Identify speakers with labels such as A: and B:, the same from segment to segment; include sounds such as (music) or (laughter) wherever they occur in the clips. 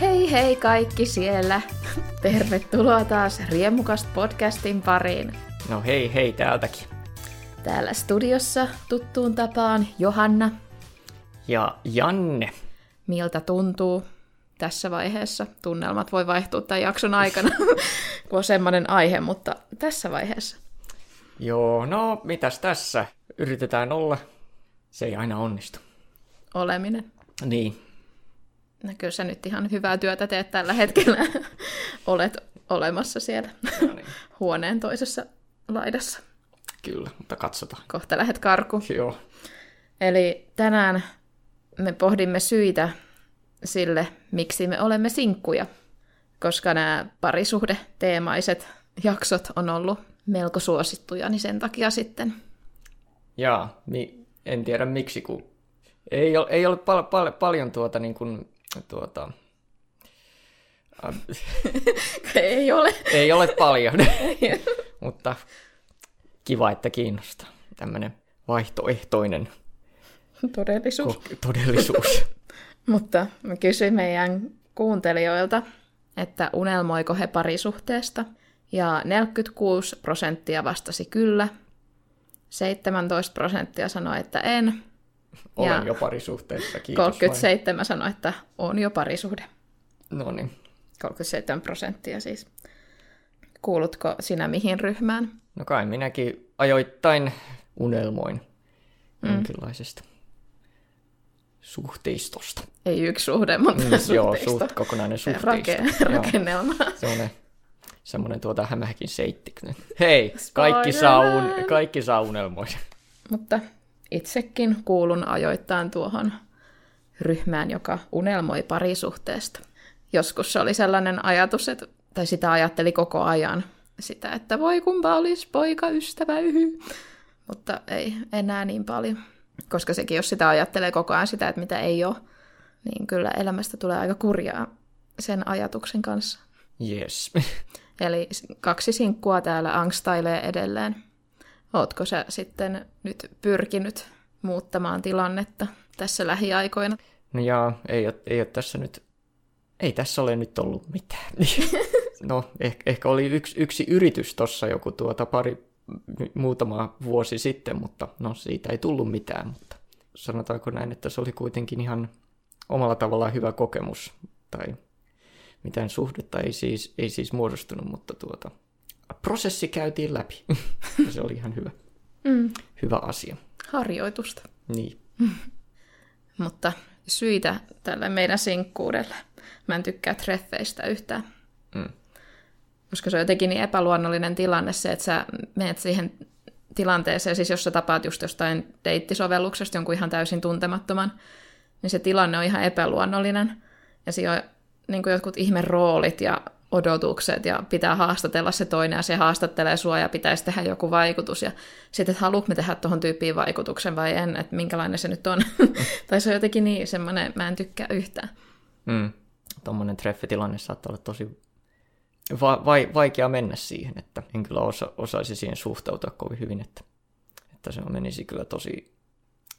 A: Hei hei kaikki siellä! Tervetuloa taas Riemukast podcastin pariin.
B: No hei hei täältäkin.
A: Täällä studiossa tuttuun tapaan Johanna.
B: Ja Janne.
A: Miltä tuntuu tässä vaiheessa? Tunnelmat voi vaihtua tämän jakson aikana, (laughs) kun on semmoinen aihe, mutta tässä vaiheessa.
B: Joo, no mitäs tässä? Yritetään olla. Se ei aina onnistu.
A: Oleminen.
B: Niin,
A: No kyllä sä nyt ihan hyvää työtä teet tällä hetkellä. (laughs) Olet olemassa siellä
B: no niin.
A: huoneen toisessa laidassa.
B: kyllä, mutta katsotaan.
A: Kohta lähet karkuun.
B: Joo.
A: Eli tänään me pohdimme syitä sille, miksi me olemme sinkkuja, koska nämä parisuhde-teemaiset jaksot on ollut melko suosittuja, niin sen takia sitten.
B: Jaa, mi- en tiedä miksi, kun ei ole, ei ole pal- pal- paljon tuota niin kuin, tuota, (laughs) äh,
A: Ei ole.
B: ei ole paljon, (laughs) mutta kiva, että kiinnostaa. Tämmöinen vaihtoehtoinen
A: Todellisuus.
B: ko- todellisuus. (laughs)
A: Mutta mä kysyin meidän kuuntelijoilta, että unelmoiko he parisuhteesta. Ja 46 prosenttia vastasi kyllä. 17 prosenttia sanoi, että en.
B: Olen
A: Ja
B: jo parisuhteessa, kiitos
A: 37 sanoi, että on jo parisuhde.
B: vain. No niin.
A: 37 prosenttia siis. Kuulutko sinä mihin ryhmään?
B: No kai minäkin ajoittain unelmoin mm. jonkinlaisesta suhteistosta.
A: Ei yksi suhde, mutta
B: Mm,
A: mm,
B: joo, suht, kokonainen suhteisto.
A: Rake, rakennelma.
B: semmoinen, semmoinen tuota hämähäkin seitti. Hei, kaikki saa, un, kaikki saa unelmoida.
A: Mutta itsekin kuulun ajoittain tuohon ryhmään, joka unelmoi parisuhteesta. Joskus se oli sellainen ajatus, että, tai sitä ajatteli koko ajan, sitä, että voi kumpa olisi poika ystävä yhy. Mutta ei enää niin paljon. Koska sekin, jos sitä ajattelee koko ajan sitä, että mitä ei ole, niin kyllä elämästä tulee aika kurjaa sen ajatuksen kanssa.
B: Yes. (laughs)
A: Eli kaksi sinkkua täällä angstailee edelleen. Ootko sä sitten nyt pyrkinyt muuttamaan tilannetta tässä lähiaikoina?
B: No jaa, ei ole, ei ole tässä nyt, ei tässä ole nyt ollut mitään. (laughs) no, ehkä, ehkä oli yksi, yksi yritys tuossa joku tuota pari, muutama vuosi sitten, mutta no siitä ei tullut mitään, mutta sanotaanko näin, että se oli kuitenkin ihan omalla tavallaan hyvä kokemus, tai mitään suhdetta ei siis, ei siis muodostunut, mutta tuota, prosessi käytiin läpi, ja se oli ihan hyvä,
A: Mm.
B: hyvä asia.
A: Harjoitusta.
B: Niin, (laughs)
A: Mutta syitä tälle meidän sinkkuudelle. Mä en tykkää treffeistä yhtään.
B: Mm.
A: Koska se on jotenkin niin epäluonnollinen tilanne se, että sä menet siihen tilanteeseen, siis jos sä tapaat just jostain deittisovelluksesta jonkun ihan täysin tuntemattoman, niin se tilanne on ihan epäluonnollinen. Ja siinä on niin kuin jotkut ihme roolit ja odotukset ja pitää haastatella se toinen ja se haastattelee sua ja pitäisi tehdä joku vaikutus. Ja sitten, että haluatko me tehdä tuohon tyyppiin vaikutuksen vai en, että minkälainen se nyt on. (laughs) tai se on jotenkin niin semmoinen, mä en tykkää yhtään.
B: Mm. Tuommoinen treffitilanne saattaa olla tosi va- vai- vaikea mennä siihen, että en kyllä osa- osaisi siihen suhtautua kovin hyvin, että, että se menisi kyllä tosi,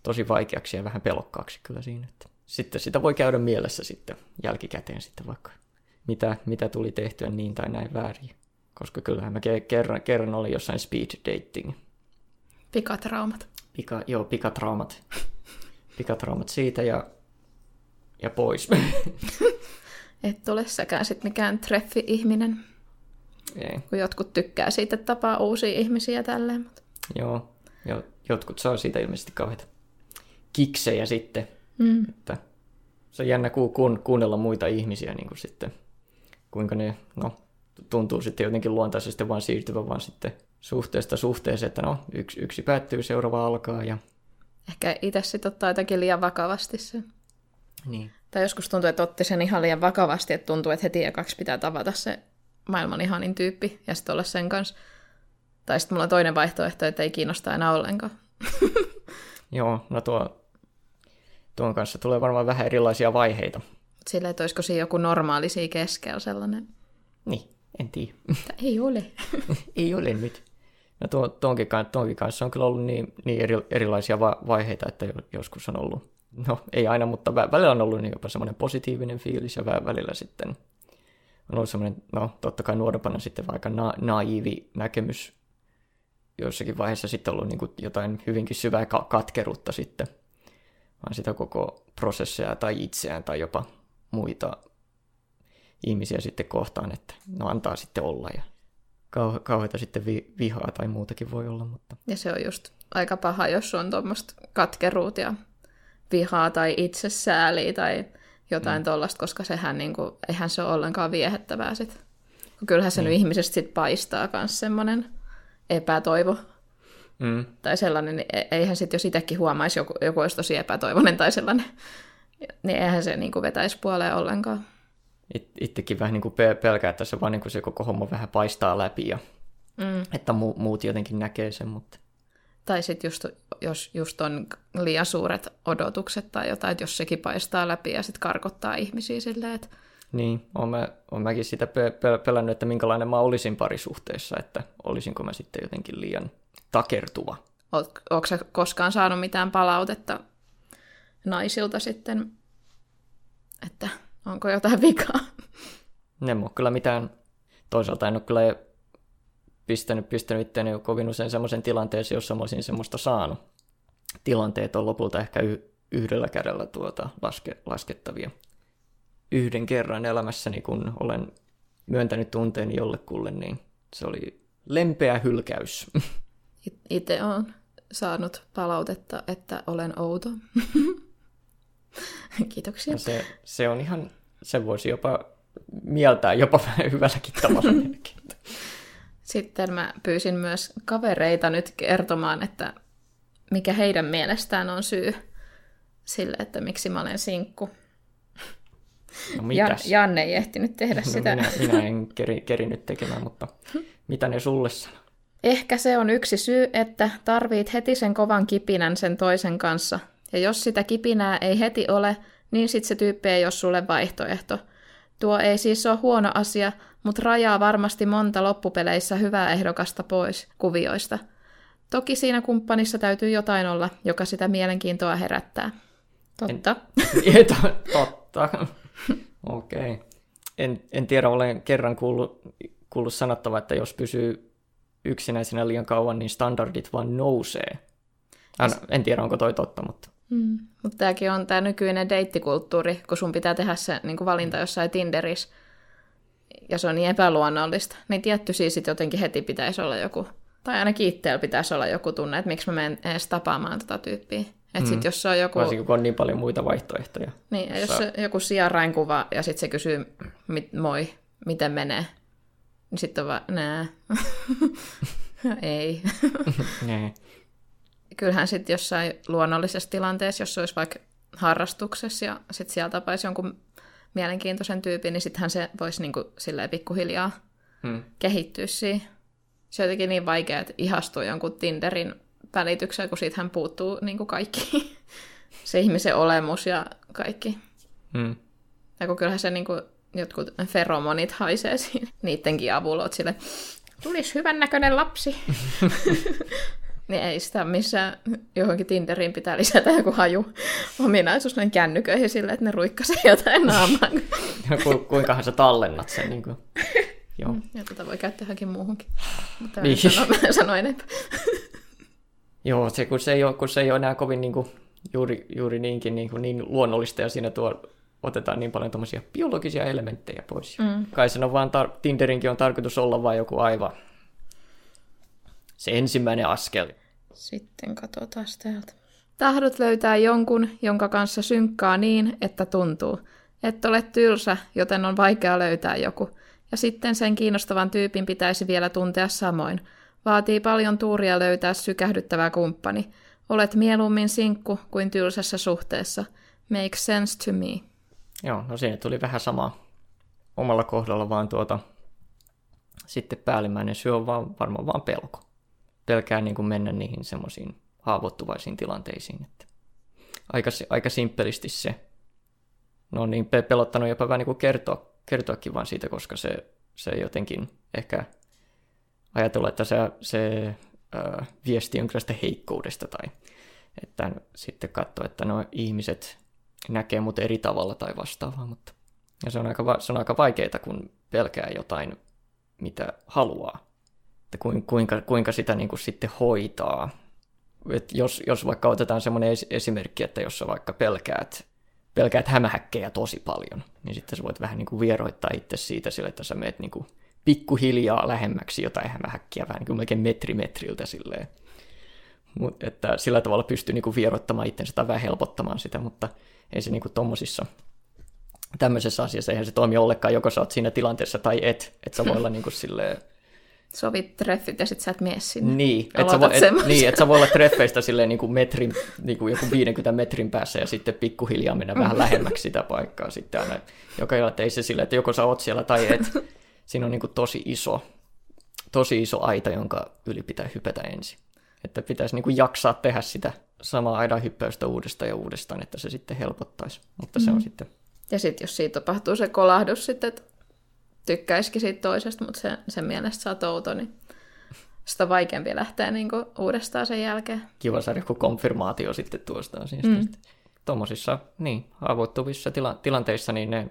B: tosi vaikeaksi ja vähän pelokkaaksi kyllä siinä. Että sitten sitä voi käydä mielessä sitten jälkikäteen sitten vaikka, mitä, mitä tuli tehtyä niin tai näin väärin. Koska kyllähän mä ke- kerran, kerran olin jossain speed dating.
A: Pikatraumat.
B: Pika, joo, pikatraumat. (laughs) Pikatraumat siitä ja, ja pois. (laughs)
A: Et ole säkään sit mikään treffi-ihminen,
B: Ei.
A: kun jotkut tykkää siitä, että tapaa uusia ihmisiä tälleen. Mutta...
B: Joo, jo, jotkut saa siitä ilmeisesti kauheita kiksejä sitten,
A: Mm.
B: että se on jännä ku, kuun, kuunnella muita ihmisiä niin kuin sitten, kuinka ne, no, tuntuu sitten jotenkin luontaisesti vaan siirtyvän vaan sitten suhteesta suhteeseen, että no, yksi, yksi päättyy, seuraava alkaa ja
A: Ehkä itse sitten ottaa jotenkin liian vakavasti sen.
B: niin.
A: Tai joskus tuntuu, että otti sen ihan liian vakavasti, että tuntuu, että heti ekaksi pitää tavata se maailman ihanin tyyppi ja sitten olla sen kanssa. Tai sitten mulla on toinen vaihtoehto, että ei kiinnosta enää ollenkaan. (laughs)
B: Joo, no tuo, tuon kanssa tulee varmaan vähän erilaisia vaiheita.
A: Silleen, että olisiko siinä joku normaali siinä keskellä sellainen.
B: Niin, en tiedä.
A: Ei ole. (laughs)
B: Ei ole nyt. No tuo, tuonkin, tuonkin kanssa on kyllä ollut niin, niin eri, erilaisia va- vaiheita, että jo- joskus on ollut no ei aina, mutta välillä on ollut niin jopa semmoinen positiivinen fiilis ja välillä sitten on ollut semmoinen, no totta kai nuorempana sitten vaikka na- naivi näkemys joissakin vaiheessa sitten ollut niin kuin jotain hyvinkin syvää ka- katkeruutta sitten, vaan sitä koko prosessia tai itseään tai jopa muita ihmisiä sitten kohtaan, että no antaa sitten olla ja kau- kauheita sitten vi- vihaa tai muutakin voi olla. Mutta...
A: Ja se on just aika paha, jos on tuommoista katkeruut ja vihaa tai itsesääliä tai jotain mm. tuollaista, koska sehän niin kuin, eihän se ole ollenkaan viehettävää sit. Kyllähän se mm. nyt ihmisestä sit paistaa myös semmoinen epätoivo. Mm. Tai sellainen, niin e- eihän sitten, jos itsekin huomaisi, joku, joku olisi tosi epätoivoinen tai sellainen, niin eihän se niin kuin vetäisi puoleen ollenkaan.
B: It, itsekin vähän niin kuin pelkää, että se vaan niin kuin se koko homma vähän paistaa läpi ja mm. että mu, muut jotenkin näkee sen, mutta...
A: Tai sitten just, jos just on liian suuret odotukset tai jotain, että jos sekin paistaa läpi ja sitten karkottaa ihmisiä silleen, että...
B: Niin, olen, mä, olen mäkin sitä pe- pelännyt, että minkälainen mä olisin parisuhteessa, että olisinko mä sitten jotenkin liian takertuva.
A: Oletko koskaan saanut mitään palautetta naisilta sitten, että onko jotain vikaa?
B: Ne ole kyllä mitään, toisaalta en ole kyllä pistänyt, pistänyt itseäni kovin usein semmoisen tilanteeseen, jossa mä olisin semmoista saanut. Tilanteet on lopulta ehkä y- yhdellä kädellä tuota laske, laskettavia. Yhden kerran elämässäni, kun olen myöntänyt tunteeni jollekulle, niin se oli lempeä hylkäys. (laughs)
A: Itse olen saanut palautetta, että olen outo. (laughs) (laughs) Kiitoksia.
B: se, se on ihan, se voisi jopa mieltää jopa (laughs) hyvälläkin tavalla. (laughs)
A: Sitten mä pyysin myös kavereita nyt kertomaan, että mikä heidän mielestään on syy sille, että miksi mä olen sinkku.
B: No Jan,
A: Janne ei ehtinyt tehdä no, sitä.
B: Minä, minä en keri, kerinyt tekemään, mutta mitä ne sulle sanoo?
A: Ehkä se on yksi syy, että tarvit heti sen kovan kipinän sen toisen kanssa. Ja jos sitä kipinää ei heti ole, niin sit se tyyppi ei ole sulle vaihtoehto. Tuo ei siis ole huono asia, mutta rajaa varmasti monta loppupeleissä hyvää ehdokasta pois kuvioista. Toki siinä kumppanissa täytyy jotain olla, joka sitä mielenkiintoa herättää. Totta.
B: En, (laughs) totta. (laughs) Okei. Okay. En, en tiedä, olen kerran kuullut, kuullut sanottava, että jos pysyy yksinäisenä liian kauan, niin standardit vaan nousee. En, en tiedä, onko toi totta, mutta...
A: Mm. Mutta tämäkin on tämä nykyinen deittikulttuuri, kun sun pitää tehdä se niin valinta jossain Tinderissä, ja se on niin epäluonnollista, niin tietty siis sit jotenkin heti pitäisi olla joku, tai ainakin itsellä pitäisi olla joku tunne, että miksi mä menen edes tapaamaan tätä tyyppiä. Et mm. sit, jos se on joku...
B: Varsinkin kun on niin paljon muita vaihtoehtoja.
A: Niin, ja jos se joku sijarainkuva ja sitten se kysyy, mit, moi, miten menee, niin sitten on vaan, nää. (laughs) (laughs) Ei. Kyllähän sitten jossain luonnollisessa tilanteessa, jos se olisi vaikka harrastuksessa ja sitten siellä tapaisi jonkun mielenkiintoisen tyypin, niin sittenhän se voisi niinku silleen pikkuhiljaa hmm. kehittyä siihen. Se on jotenkin niin vaikea, että ihastuu jonkun Tinderin välitykseen, kun siitähän puuttuu niinku kaikki. (laughs) se ihmisen olemus ja kaikki.
B: Hmm.
A: Ja kun kyllähän se niinku, jotkut feromonit haisee siinä. Niittenkin avulla sille, tulisi hyvän näköinen lapsi. (laughs) niin ei sitä missään johonkin Tinderiin pitää lisätä joku haju ominaisuus noin kännyköihin sille, että ne ruikkasee jotain naamaan.
B: Ku, kuinkahan sä tallennat sen? Niin kuin... Joo.
A: Mm, ja tätä voi käyttää johonkin muuhunkin. Mutta niin. en sano, (laughs) en sano enempää.
B: Joo, se, kun, se ei ole, kun se ei ole enää kovin niin kuin, juuri, juuri niinkin niin, kuin, niin luonnollista ja siinä tuo otetaan niin paljon tämmöisiä biologisia elementtejä pois. Mm. Kai sen on vaan, tar- Tinderinkin on tarkoitus olla vain joku aivan se ensimmäinen askel.
A: Sitten katsotaan täältä. Tahdot löytää jonkun, jonka kanssa synkkaa niin, että tuntuu. Et ole tylsä, joten on vaikea löytää joku. Ja sitten sen kiinnostavan tyypin pitäisi vielä tuntea samoin. Vaatii paljon tuuria löytää sykähdyttävä kumppani. Olet mieluummin sinkku kuin tylsässä suhteessa. Makes sense to me.
B: Joo, no siinä tuli vähän sama omalla kohdalla, vaan tuota, sitten päällimmäinen syy on vaan, varmaan vaan pelko pelkää niin kuin mennä niihin semmoisiin haavoittuvaisiin tilanteisiin. Että aika, aika simppelisti se. No niin pelottanut jopa vähän niin kuin kertoa, kertoakin vaan siitä, koska se, se jotenkin ehkä ajatella, että se, se äh, viesti sitä heikkoudesta tai että sitten katsoo, että no ihmiset näkee mut eri tavalla tai vastaavaa, mutta ja se on aika, se on aika vaikeaa, kun pelkää jotain, mitä haluaa. Että kuinka, kuinka sitä niin kuin sitten hoitaa. Et jos, jos vaikka otetaan semmoinen esimerkki, että jos sä vaikka pelkäät, pelkäät hämähäkkejä tosi paljon, niin sitten sä voit vähän niin kuin vieroittaa itse siitä sille, että sä meet niin kuin pikkuhiljaa lähemmäksi jotain hämähäkkiä, vähän niin kuin melkein metri metriltä silleen. Mut, että sillä tavalla pystyy niin kuin vieroittamaan itsensä tai vähän helpottamaan sitä, mutta ei se niin kuin tommosissa tämmöisessä asiassa eihän se toimi ollenkaan, joko sä oot siinä tilanteessa tai et, että sä voi olla (laughs) niin kuin silleen...
A: Sovit treffit ja sit sä et mene sinne.
B: Niin, että sä, vo, et, niin, et sä voi olla treffeistä silleen niin kuin metrin, niin kuin joku 50 metrin päässä ja sitten pikkuhiljaa mennä vähän lähemmäksi sitä paikkaa sitten aina. Joka ei ole, ei se silleen, että joko sä oot siellä tai et. Siinä on niin kuin tosi iso, tosi iso aita, jonka yli pitää hypätä ensin. Että pitäisi niin kuin jaksaa tehdä sitä samaa aidan hyppäystä uudestaan ja uudestaan, että se sitten helpottaisi. Mutta mm. se on mm. sitten
A: ja sitten jos siitä tapahtuu se kolahdus sitten, että tykkäisikin siitä toisesta, mutta se, sen mielestä saa touto, niin sitä vaikeampi lähteä niin kuin uudestaan sen jälkeen.
B: Kiva saada joku konfirmaatio sitten tuosta asiasta. Mm. Tuommoisissa niin, haavoittuvissa tila- tilanteissa niin ne,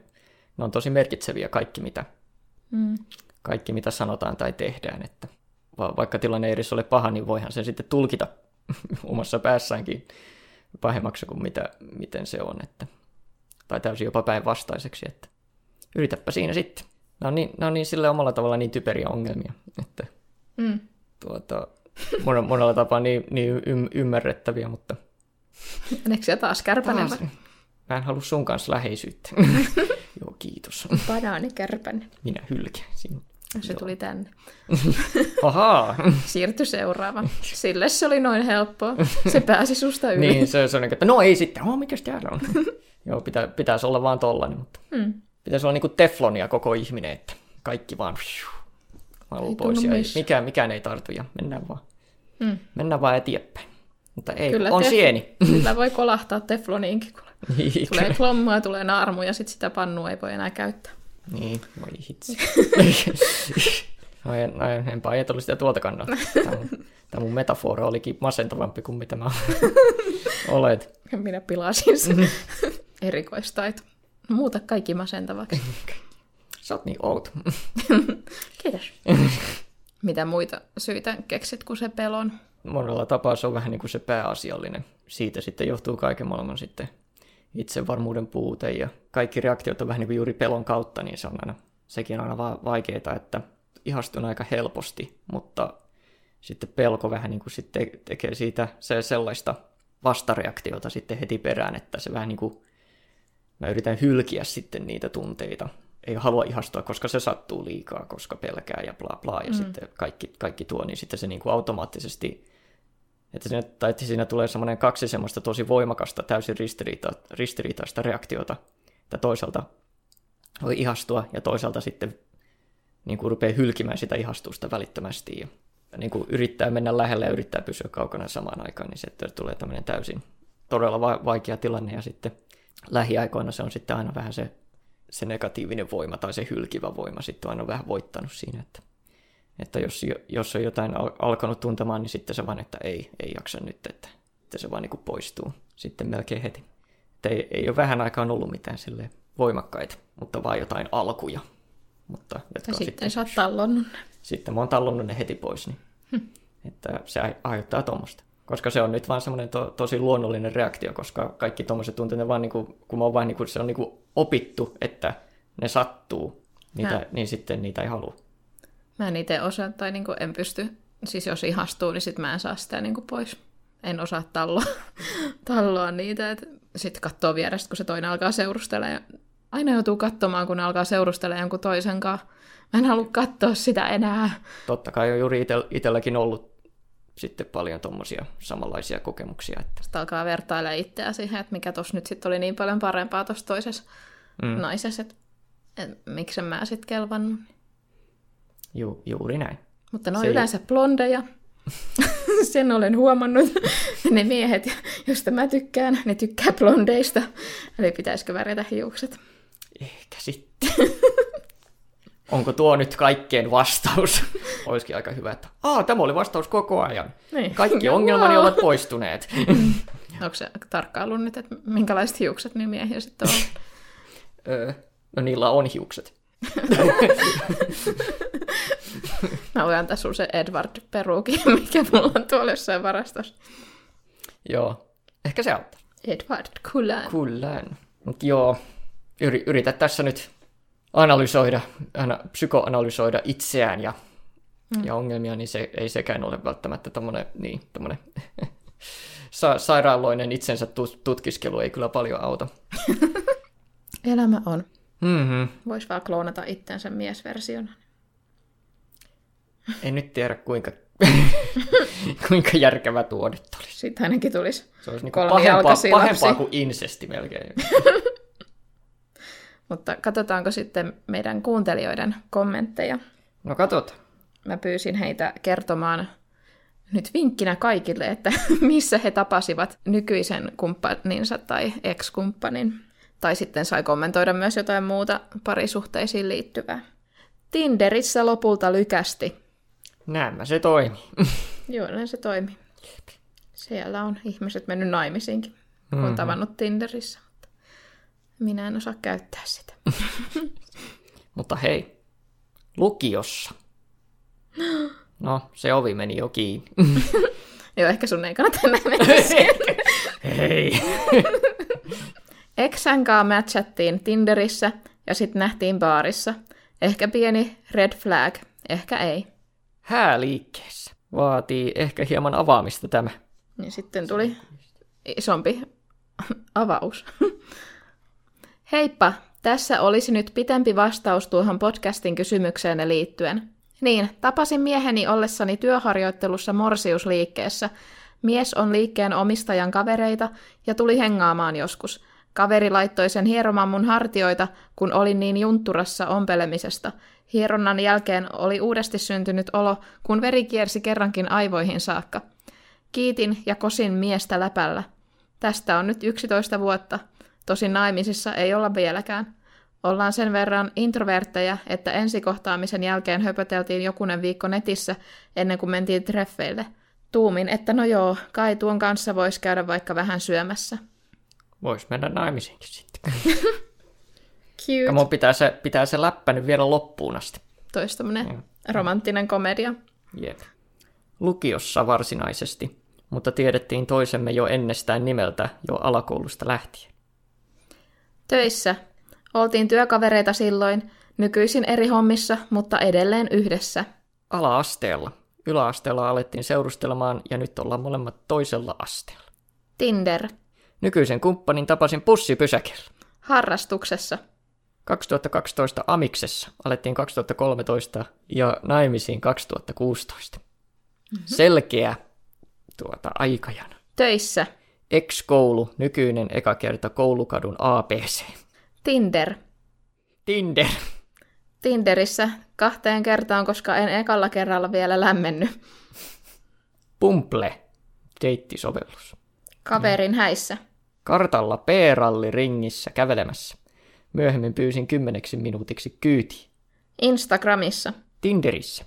B: ne on tosi merkitseviä kaikki mitä, mm. kaikki, mitä sanotaan tai tehdään. Että va- vaikka tilanne ei edes ole paha, niin voihan sen sitten tulkita (laughs) omassa päässäänkin pahemmaksi kuin mitä, miten se on. Että tai täysin jopa päinvastaiseksi, että yritäpä siinä sitten. Nämä on niin, nämä on niin sille omalla tavalla niin typeriä ongelmia, että mm. tuota, monella, monella tapaa niin, niin ym, ymmärrettäviä, mutta...
A: Onneksi taas kärpänen.
B: Mä en halua sun kanssa läheisyyttä. (laughs) Joo, kiitos.
A: Banaanikärpänen.
B: Minä hylkään sinut.
A: Se
B: Joo.
A: tuli tänne. (laughs)
B: Ahaa.
A: Siirty seuraava. Sille se oli noin helppoa. Se pääsi susta yli.
B: niin, se, se on niin, että no ei sitten. Oh, mikäs täällä on? (laughs) Joo, pitä, pitäisi olla vaan tollanen, mutta mm. Pitäisi olla niinku teflonia koko ihminen, että kaikki vaan valuu pois ja ei, mikään, mikään ei tartu ja mennään vaan, mm. mennään vaan eteenpäin. Mutta ei, Kyllä on tef- sieni.
A: Kyllä voi kolahtaa tefloniinkin, kun (laughs) niin, tulee klommaa, tulee naarmu ja sitten sitä pannua ei voi enää käyttää.
B: Niin, voi hitsi. no, en, no, enpä ajatellut sitä tuolta kannalta. Tämä mun, tämä mun metafora olikin masentavampi kuin mitä mä (laughs) olet. (laughs)
A: Minä pilasin sen. erikoistaito. Muuta kaikki masentavaksi.
B: Sä oot niin outo. (laughs)
A: Kiitos. Mitä muita syitä keksit kuin se pelon?
B: Monella tapaa se on vähän niin kuin se pääasiallinen. Siitä sitten johtuu kaiken maailman sitten itsevarmuuden puute ja kaikki reaktiot on vähän niin kuin juuri pelon kautta, niin se on aina, sekin on aina vaikeaa, että ihastun aika helposti, mutta sitten pelko vähän niin kuin sitten tekee siitä se sellaista vastareaktiota sitten heti perään, että se vähän niin kuin mä yritän hylkiä sitten niitä tunteita. Ei halua ihastua, koska se sattuu liikaa, koska pelkää ja bla bla, ja mm. sitten kaikki, kaikki tuo, niin sitten se niin kuin automaattisesti, että siinä, tai että siinä tulee semmoinen kaksi semmoista tosi voimakasta, täysin ristiriita, ristiriitaista reaktiota, että toisaalta voi ihastua, ja toisaalta sitten niin kuin rupeaa hylkimään sitä ihastusta välittömästi, ja niin kuin yrittää mennä lähelle ja yrittää pysyä kaukana samaan aikaan, niin sitten tulee tämmöinen täysin todella vaikea tilanne, ja sitten lähiaikoina se on sitten aina vähän se, se negatiivinen voima tai se hylkivä voima sitten on aina vähän voittanut siinä, että, että jos, jos on jotain alkanut tuntemaan, niin sitten se vaan, että ei, ei jaksa nyt, että, että se vaan niin kuin poistuu sitten melkein heti. Että ei, ei ole vähän aikaan ollut mitään sille voimakkaita, mutta vaan jotain alkuja. Mutta,
A: jotka sitten, sitten sä oot tallonnut
B: Sitten mä oon tallonnut ne heti pois, niin hm. että se aiheuttaa tuommoista koska se on nyt vaan semmoinen to, tosi luonnollinen reaktio, koska kaikki tuommoiset tunteet, vaan niin kuin, kun mä oon vaan niin kuin, se on niin kuin opittu, että ne sattuu, niitä, niin sitten niitä ei halua.
A: Mä en itse osaa, tai niin kuin en pysty, siis jos ihastuu, niin sitten mä en saa sitä niin kuin pois. En osaa talloa, (laughs) talloa niitä, sitten katsoo vierestä, kun se toinen alkaa seurustella. Aina joutuu katsomaan, kun alkaa seurustella jonkun toisen kanssa. Mä en halua katsoa sitä enää.
B: Totta kai on juuri itselläkin ollut sitten paljon tuommoisia samanlaisia kokemuksia. Että...
A: Sitten alkaa vertailla itseä siihen, että mikä tuossa nyt sitten oli niin paljon parempaa tuossa toisessa mm. naisessa, että, että miksen mä sitten kelvannut.
B: Ju, juuri näin.
A: Mutta ne on Se yleensä blondeja. (laughs) Sen olen huomannut. (laughs) ne miehet, joista mä tykkään, ne tykkää blondeista. Eli pitäisikö värjätä hiukset?
B: Ehkä sitten. (laughs) Onko tuo nyt kaikkeen vastaus? (laughs) Olisikin aika hyvä, että Aa, tämä oli vastaus koko ajan.
A: Niin.
B: Kaikki (laughs) ongelmani
A: Wow.
B: ovat poistuneet. (laughs)
A: Onko se tarkkaillut nyt, että minkälaiset hiukset niin miehillä sitten on?
B: Öö, no niillä on hiukset.
A: Mä voin antaa sun se Edward peruukin, mikä mulla on tuolla jossain varastossa.
B: Joo, ehkä se auttaa.
A: Edward Cullen.
B: Kyllä. Mutta joo, yri, yritä tässä nyt analysoida, ana, psykoanalysoida itseään ja, mm. ja ongelmia, niin se ei sekään ole välttämättä tommonen, niin, tommonen (laughs) sa, sairaaloinen itsensä tut, tutkiskelu ei kyllä paljon auta. (laughs)
A: Elämä on.
B: Mm-hmm.
A: Vois vaan kloonata itsensä miesversiona.
B: En nyt tiedä, kuinka, (laughs) kuinka järkevä tuo nyt olisi.
A: Sitten ainakin tulisi
B: Se olisi
A: kolmijalkaisia
B: pahempaa, pahempaa kuin insesti melkein.
A: Mutta katsotaanko sitten meidän kuuntelijoiden kommentteja.
B: No katot.
A: Mä pyysin heitä kertomaan nyt vinkkinä kaikille, että (laughs) missä he tapasivat nykyisen kumppaninsa tai ex-kumppanin. Tai sitten sai kommentoida myös jotain muuta parisuhteisiin liittyvää. Tinderissä lopulta lykästi.
B: Näemmä se toimii. (laughs)
A: Joo, näin se toimi. Siellä on ihmiset mennyt naimisiinkin, kun on tavannut Tinderissä. Minä en osaa käyttää sitä. (laughs)
B: Mutta hei, lukiossa. No, se ovi meni jo kiinni. (laughs)
A: Joo, ehkä sun ei kannata enää mennä (laughs) siihen.
B: Hei.
A: Eksän kanssa matchattiin Tinderissä ja sitten nähtiin baarissa. Ehkä pieni red flag, ehkä ei.
B: Hää liikkeessä. Vaatii ehkä hieman avaamista tämä.
A: Niin sitten tuli isompi avaus. Heippa, tässä olisi nyt pitempi vastaus tuohon podcastin kysymykseen liittyen. Niin, tapasin mieheni ollessani työharjoittelussa Morsiusliikkeessä. Mies on liikkeen omistajan kavereita ja tuli hengaamaan joskus. Kaveri laittoi sen hieromaan mun hartioita, kun olin niin juntturassa ompelemisesta. Hieronnan jälkeen oli uudesti syntynyt olo, kun veri kiersi kerrankin aivoihin saakka. Kiitin ja kosin miestä läpällä. Tästä on nyt 11 vuotta. Tosin naimisissa ei olla vieläkään. Ollaan sen verran introvertteja, että ensikohtaamisen jälkeen höpöteltiin jokunen viikko netissä ennen kuin mentiin treffeille. Tuumin, että no joo, kai tuon kanssa voisi käydä vaikka vähän syömässä.
B: Vois mennä naimisiinkin sitten. (laughs)
A: Cute.
B: Mun pitää se, pitää se läppä nyt vielä loppuun asti.
A: Tois tämmönen romanttinen komedia.
B: Jep. Lukiossa varsinaisesti, mutta tiedettiin toisemme jo ennestään nimeltä jo alakoulusta lähtien.
A: Töissä. Oltiin työkavereita silloin, nykyisin eri hommissa, mutta edelleen yhdessä.
B: Ala-asteella. Yläasteella alettiin seurustelemaan ja nyt ollaan molemmat toisella asteella.
A: Tinder.
B: Nykyisen kumppanin tapasin pussipysäkillä.
A: Harrastuksessa.
B: 2012 Amiksessa, alettiin 2013 ja naimisiin 2016. Mm-hmm. Selkeä tuota, aikajana.
A: Töissä.
B: Ex-koulu, nykyinen eka kerta koulukadun ABC.
A: Tinder.
B: Tinder.
A: Tinderissä kahteen kertaan, koska en ekalla kerralla vielä lämmennyt.
B: Pumple. Deittisovellus.
A: Kaverin häissä.
B: Kartalla P-ralli ringissä kävelemässä. Myöhemmin pyysin kymmeneksi minuutiksi kyyti.
A: Instagramissa.
B: Tinderissä.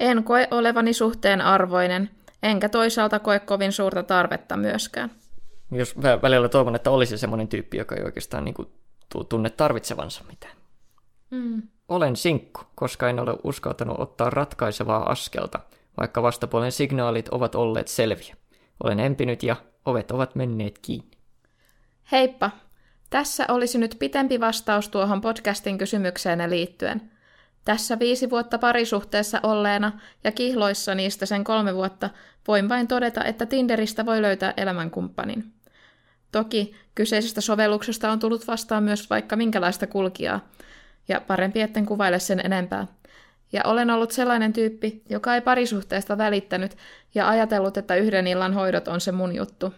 A: En koe olevani suhteen arvoinen, enkä toisaalta koe kovin suurta tarvetta myöskään.
B: Jos vä- välillä toivon, että olisi semmoinen tyyppi, joka ei oikeastaan niin kuin, tunne tarvitsevansa mitään.
A: Mm.
B: Olen sinkku, koska en ole uskaltanut ottaa ratkaisevaa askelta, vaikka vastapuolen signaalit ovat olleet selviä. Olen empinyt ja ovet ovat menneet kiinni.
A: Heippa! Tässä olisi nyt pitempi vastaus tuohon podcastin kysymykseen liittyen. Tässä viisi vuotta parisuhteessa olleena ja kihloissa niistä sen kolme vuotta voin vain todeta, että Tinderistä voi löytää elämänkumppanin. Toki kyseisestä sovelluksesta on tullut vastaan myös vaikka minkälaista kulkijaa, ja parempi etten kuvaile sen enempää. Ja olen ollut sellainen tyyppi, joka ei parisuhteesta välittänyt ja ajatellut, että yhden illan hoidot on se mun juttu.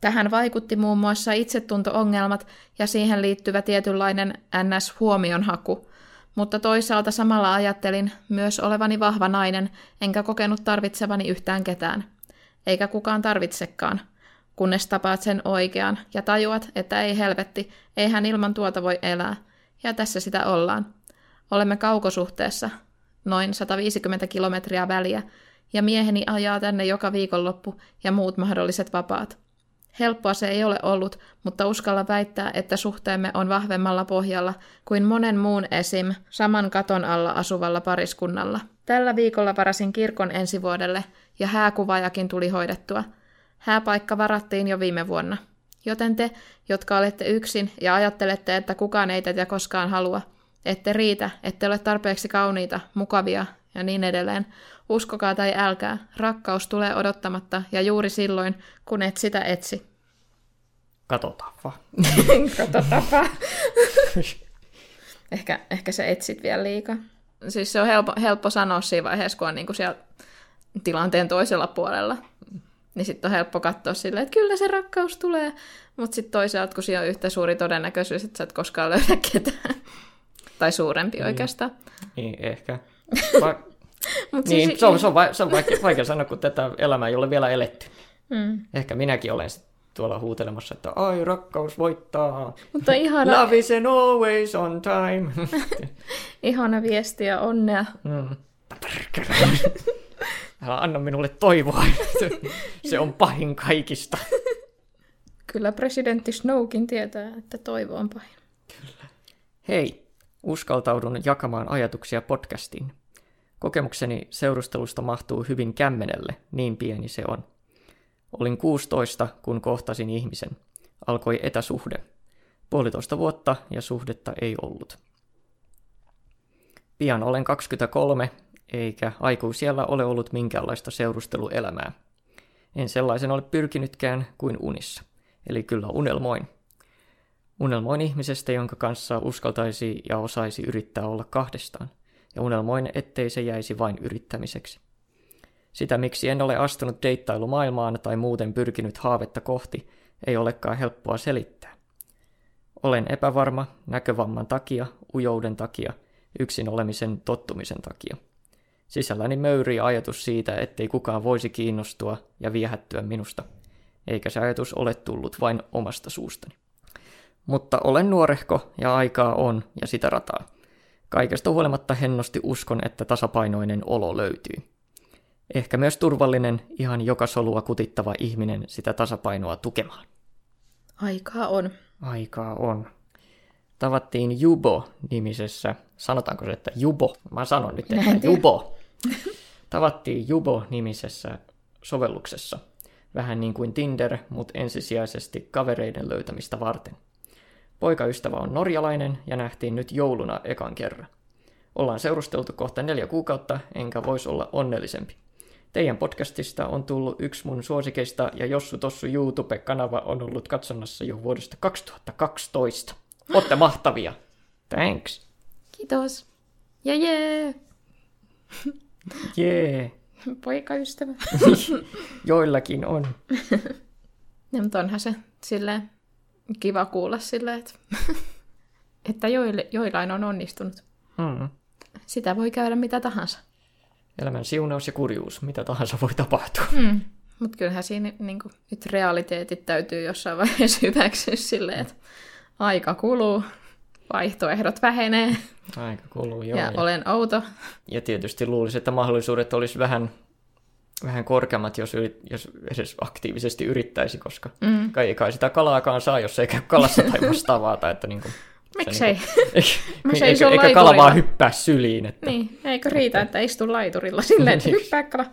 A: Tähän vaikutti muun muassa itsetunto-ongelmat ja siihen liittyvä tietynlainen NS-huomionhaku, mutta toisaalta samalla ajattelin myös olevani vahva nainen, enkä kokenut tarvitsevani yhtään ketään. Eikä kukaan tarvitsekaan, kunnes tapaat sen oikean ja tajuat, että ei helvetti, eihän ilman tuota voi elää. Ja tässä sitä ollaan. Olemme kaukosuhteessa, noin 150 kilometriä väliä, ja mieheni ajaa tänne joka viikonloppu ja muut mahdolliset vapaat. Helppoa se ei ole ollut, mutta uskalla väittää, että suhteemme on vahvemmalla pohjalla kuin monen muun esim. saman katon alla asuvalla pariskunnalla. Tällä viikolla varasin kirkon ensi vuodelle, ja hääkuvaajakin tuli hoidettua. Hääpaikka varattiin jo viime vuonna. Joten te, jotka olette yksin ja ajattelette, että kukaan ei tätä koskaan halua, ette riitä, ette ole tarpeeksi kauniita, mukavia ja niin edelleen, Uskokaa tai älkää, rakkaus tulee odottamatta ja juuri silloin, kun et sitä etsi.
B: Katsotaan vaan. (laughs)
A: Katsotaan vaan. (laughs) ehkä, ehkä sä etsit vielä liikaa. Siis se on helppo, helppo sanoa siinä vaiheessa, kun on niinku siellä tilanteen toisella puolella. Niin sitten on helppo katsoa silleen, että kyllä se rakkaus tulee. Mutta sitten toisaalta, kun siinä on yhtä suuri todennäköisyys, että sä et koskaan löydä ketään. tai suurempi niin. oikeastaan.
B: Niin, ehkä. (laughs) Va- Mut niin, siis... se on, se on, va- se on vaikea, vaikea sanoa, kun tätä elämää ei ole vielä eletty. Mm. Ehkä minäkin olen tuolla huutelemassa, että ai rakkaus voittaa.
A: Mutta ihana...
B: Love is always on time. (laughs)
A: ihana viesti ja onnea. Mm. (laughs)
B: Älä anna minulle toivoa. (laughs) se on pahin kaikista.
A: Kyllä presidentti Snowkin tietää, että toivo on pahin. Kyllä.
B: Hei, uskaltaudun jakamaan ajatuksia podcastiin. Kokemukseni seurustelusta mahtuu hyvin kämmenelle, niin pieni se on. Olin 16, kun kohtasin ihmisen. Alkoi etäsuhde. Puolitoista vuotta ja suhdetta ei ollut. Pian olen 23, eikä aikuisiellä ole ollut minkäänlaista seurusteluelämää. En sellaisen ole pyrkinytkään kuin unissa, eli kyllä unelmoin. Unelmoin ihmisestä, jonka kanssa uskaltaisi ja osaisi yrittää olla kahdestaan – ja unelmoin, ettei se jäisi vain yrittämiseksi. Sitä, miksi en ole astunut deittailumaailmaan tai muuten pyrkinyt haavetta kohti, ei olekaan helppoa selittää. Olen epävarma näkövamman takia, ujouden takia, yksin olemisen tottumisen takia. Sisälläni möyrii ajatus siitä, ettei kukaan voisi kiinnostua ja viehättyä minusta, eikä se ajatus ole tullut vain omasta suustani. Mutta olen nuorehko ja aikaa on ja sitä rataa. Kaikesta huolimatta hennosti uskon, että tasapainoinen olo löytyy. Ehkä myös turvallinen, ihan joka solua kutittava ihminen sitä tasapainoa tukemaan.
A: Aikaa on.
B: Aikaa on. Tavattiin Jubo-nimisessä, sanotaanko se, että Jubo? Mä sanon nyt, että Jubo. Tavattiin Jubo-nimisessä sovelluksessa. Vähän niin kuin Tinder, mutta ensisijaisesti kavereiden löytämistä varten. Poikaystävä on norjalainen ja nähtiin nyt jouluna ekan kerran. Ollaan seurusteltu kohta neljä kuukautta, enkä voisi olla onnellisempi. Teidän podcastista on tullut yksi mun suosikeista ja Jossu Tossu YouTube-kanava on ollut katsonnassa jo vuodesta 2012. Olette mahtavia. Thanks.
A: Kiitos. Ja jee. (laughs)
B: Jee. (laughs)
A: Poikaystävä. (laughs)
B: Joillakin on.
A: Ja, mutta onhan se silleen kiva kuulla silleen, että, (laughs) että joille, joillain on onnistunut. Mm. Sitä voi käydä mitä tahansa.
B: Elämän siunaus ja kurjuus, mitä tahansa voi tapahtua.
A: Mm. Mutta kyllähän siinä niin kuin, nyt realiteetit täytyy jossain vaiheessa hyväksyä silleen, että aika kuluu, vaihtoehdot vähenee.
B: Aika kuluu, joo.
A: Ja, ja olen outo.
B: Ja tietysti luulisin, että mahdollisuudet olisi vähän vähän korkeammat, jos, yrit, jos edes aktiivisesti yrittäisi, koska mm. kai, kai sitä kalaakaan saa, jos ei käy kalassa tai (laughs) vastaavaa. Tai että (laughs) (laughs) niin kuin,
A: Miksei?
B: Niin kuin, eikä, eikä kala vaan hyppää syliin. Että,
A: niin, eikö riitä, että, että istu laiturilla silleen, että niin. hyppää kala.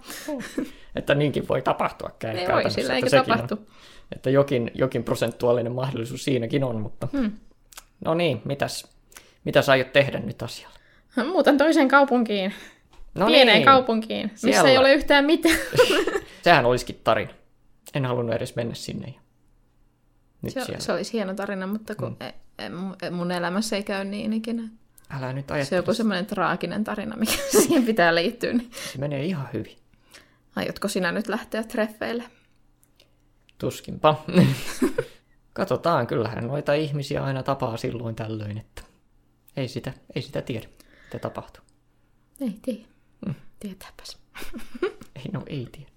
B: että niinkin voi tapahtua käy
A: Ei voi, sillä eikä tapahtu. On,
B: että jokin, jokin prosentuaalinen mahdollisuus siinäkin on, mutta hmm. No niin, mitäs, mitäs aiot tehdä nyt asialla? (laughs)
A: Muutan toiseen kaupunkiin. No pieneen niin. kaupunkiin, missä Siellä. ei ole yhtään mitään. (laughs)
B: Sehän olisikin tarina. En halunnut edes mennä sinne.
A: Nyt se, se olisi hieno tarina, mutta kun mm. e, e, mun elämässä ei käy niin ikinä.
B: Älä nyt ajattele.
A: Se on joku semmoinen traaginen tarina, mikä (laughs) siihen pitää liittyä. Niin...
B: Se menee ihan hyvin.
A: Aiotko sinä nyt lähteä treffeille?
B: Tuskinpa. Katsotaan, kyllähän noita ihmisiä aina tapaa silloin tällöin, että ei sitä, ei sitä tiedä, mitä tapahtuu.
A: Ei tiedä. Mm. Tietääpäs. (laughs)
B: ei, no ei tiedä.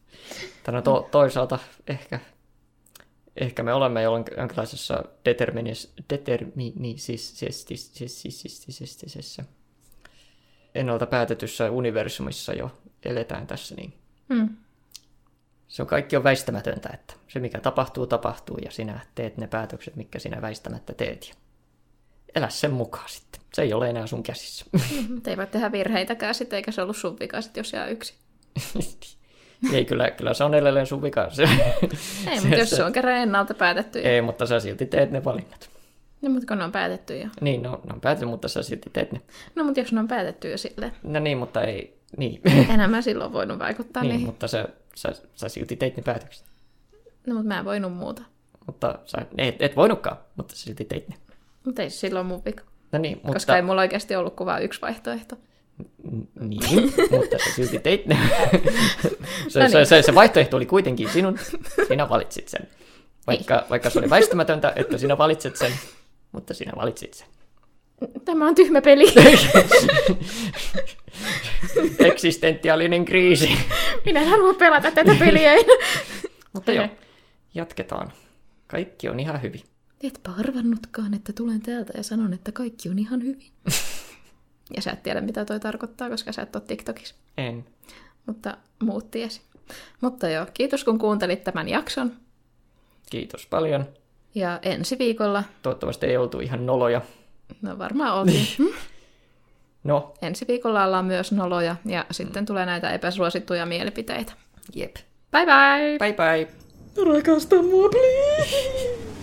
B: Tänä to, toisaalta ehkä, ehkä me olemme jonkinlaisessa determinis, deterministisessa ennalta päätetyssä universumissa jo eletään tässä, niin
A: Mm.
B: Se on kaikki on väistämätöntä, että se mikä tapahtuu, tapahtuu ja sinä teet ne päätökset, mitkä sinä väistämättä teet. Ja elä sen mukaan sitten. Se ei ole enää sun käsissä. (laughs)
A: Ei voi tehdä virheitäkään sitten, eikä se ollut sun vika sit, jos jää yksi. (laughs)
B: ei, kyllä, kyllä se on edelleen sun vika. (laughs) Se,
A: Ei, mutta jos se on kerran ennalta päätetty.
B: Ei, mutta sä silti teet ne valinnat.
A: No, mutta kun ne on päätetty jo.
B: Niin, no, ne on päätetty, mutta sä silti teet ne.
A: No, mutta jos ne on päätetty jo silleen.
B: No niin, mutta ei, niin.
A: Enää mä silloin voinut vaikuttaa
B: niin,
A: niihin.
B: mutta sä, sä, sä silti teit ne päätökset.
A: No, mutta mä en voinut muuta.
B: Mutta sä et, et voinutkaan, mutta sä silti teit ne.
A: Mutta ei se silloin mun vika.
B: No niin, mutta...
A: Koska ei mulla oikeasti ollut kuin yksi vaihtoehto.
B: Niin, mutta sä silti teit ne. (laughs) se,
A: No
B: se,
A: niin.
B: se, se vaihtoehto oli kuitenkin sinun, sinä valitsit sen. Vaikka, vaikka se oli väistämätöntä, että sinä valitset sen, mutta sinä valitsit sen.
A: Tämä on tyhmä peli. (laughs)
B: Eksistentiaalinen kriisi.
A: Minä en halua pelata tätä peliä.
B: Mutta joo, jatketaan. Kaikki on ihan hyvin.
A: Etpä arvannutkaan, että tulen täältä ja sanon, että kaikki on ihan hyvin. ja sä et tiedä, mitä toi tarkoittaa, koska sä et ole TikTokissa.
B: En.
A: Mutta muut tiesi. Mutta joo, kiitos kun kuuntelit tämän jakson.
B: Kiitos paljon.
A: Ja ensi viikolla,
B: Toivottavasti ei oltu ihan noloja.
A: No varmaan oltiin.
B: No,
A: ensi viikolla ollaan myös noloja ja sitten tulee näitä epäsuosittuja mielipiteitä.
B: jep.
A: Bye bye!
B: Bye bye.
A: Rakasta mua, please!